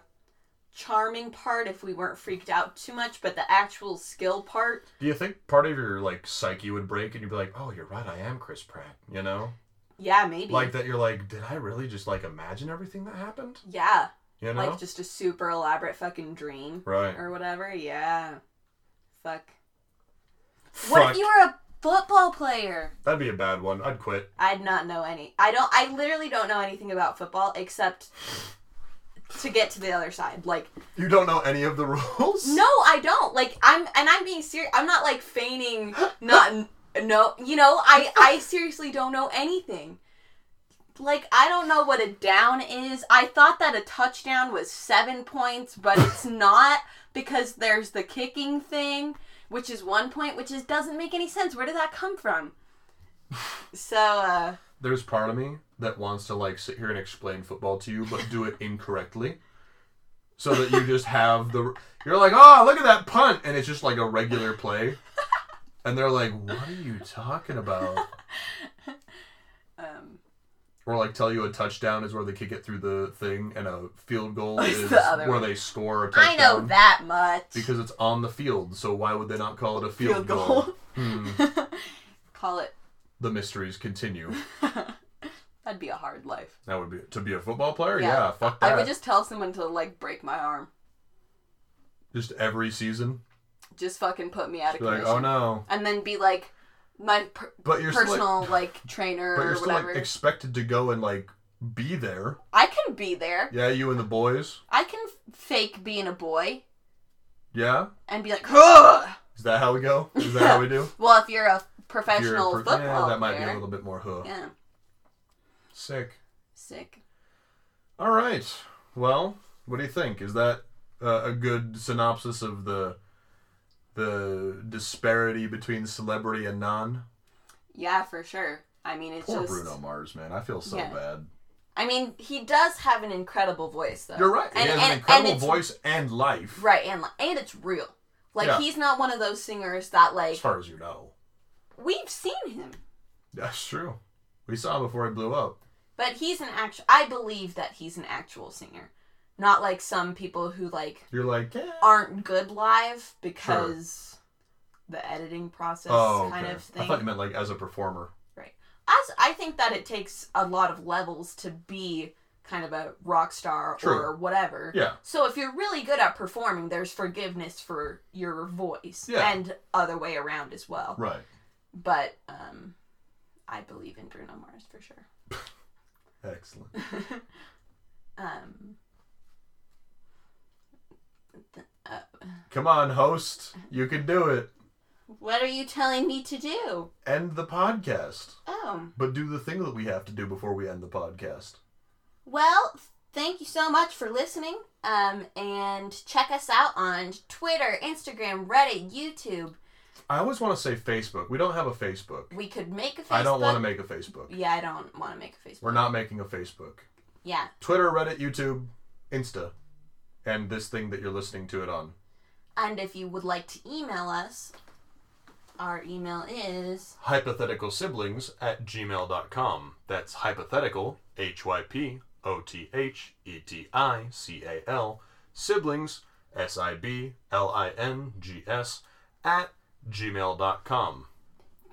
charming part if we weren't freaked out too much, but the actual skill part, Do you think part of your like psyche would break and you'd be like, "Oh, you're right, I am Chris Pratt," you know? Yeah, maybe. Like that you're like, "Did I really just like imagine everything that happened?" yeah, You know? like just a super elaborate fucking dream right. or whatever. Yeah. Fuck. What if you were a football player? That'd be a bad one. I'd quit. I'd not know any. I don't. I literally don't know anything about football except to get to the other side. Like, You don't know any of the rules? no, I don't. Like, I'm and I'm being serious. I'm not like feigning. Not no. You know, I I seriously don't know anything. Like, I don't know what a down is. I thought that a touchdown was seven points, but it's not because there's the kicking thing, which is one point, which is doesn't make any sense. Where did that come from? So, uh, There's part of me that wants to like sit here and explain football to you, but do it incorrectly. So that you just have the you're like, "Oh, look at that punt." And it's just like a regular play. And they're like, "What are you talking about?" um, Or like tell you a touchdown is where they kick it through the thing, and a field goal is the where way. they score a touchdown. I know that much. because it's on the field. So why would they not call it a field, Field goal? goal. Hmm. Call it. The mysteries continue. That'd be a hard life. That would be to be a football player. Yeah. Yeah, fuck that. I would just tell someone to like break my arm. Just every season. Just fucking put me out of Be like, oh no. And then be like my per- But you're still like, personal like, trainer but or you're still whatever. like expected to go and like be there. I can be there. Yeah, you and the boys. I can fake being a boy Yeah. and be like, Ugh! Is that how we go? Is that how we do? well, if you're a If you're a professional football yeah, that might be a little bit more huh. yeah, Sick. sick. All right. Well, what do you think? Is that uh, a good synopsis of the the disparity between celebrity and non? Yeah, for sure. I mean, it's Poor just. Bruno Mars, man. I feel so Yeah. bad. I mean, he does have an incredible voice, though. You're right. He And- has and- an incredible and voice and life, Right, and and it's real. Like Yeah. he's not one of those singers that like. as far as you know. we've seen him, That's true. We saw him before he blew up. but he's an actual. I believe that he's an actual singer, not like some people who like You're like, yeah. aren't good live because the editing process Oh, okay. kind of I thing. thought you meant like as a performer. Right. As I think that it takes a lot of levels to be kind of a rock star True. or whatever. Yeah. So if you're really good at performing, there's forgiveness for your voice Yeah. and other way around as well. Right. But um, I believe in Bruno Mars for sure. Excellent. um, Come on, host. You can do it. what are you telling me to do? End the podcast. Oh, But do the thing that we have to do before we end the podcast. well, thank you so much for listening. Um, and check us out on Twitter, Instagram, Reddit, YouTube. I always want to say Facebook. We don't have a Facebook. We could make a Facebook. I don't want to make a Facebook. Yeah, I don't want to make a Facebook. We're not making a Facebook. Yeah. Twitter, Reddit, YouTube, Insta, and this thing that you're listening to it on. And if you would like to email us, our email is Hypothetical siblings at gmail.com. That's hypothetical, H Y P O T H E T I C A L, siblings, S I B L I N G S, at gmail.com.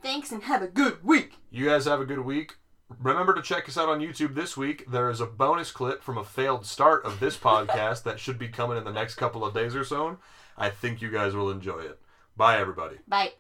thanks and have a good week. You guys have a good week. Remember to check us out on YouTube this week. There is a bonus clip from a failed start of this podcast that should be coming in the next couple of days or so. I think you guys will enjoy it. Bye, everybody. Bye.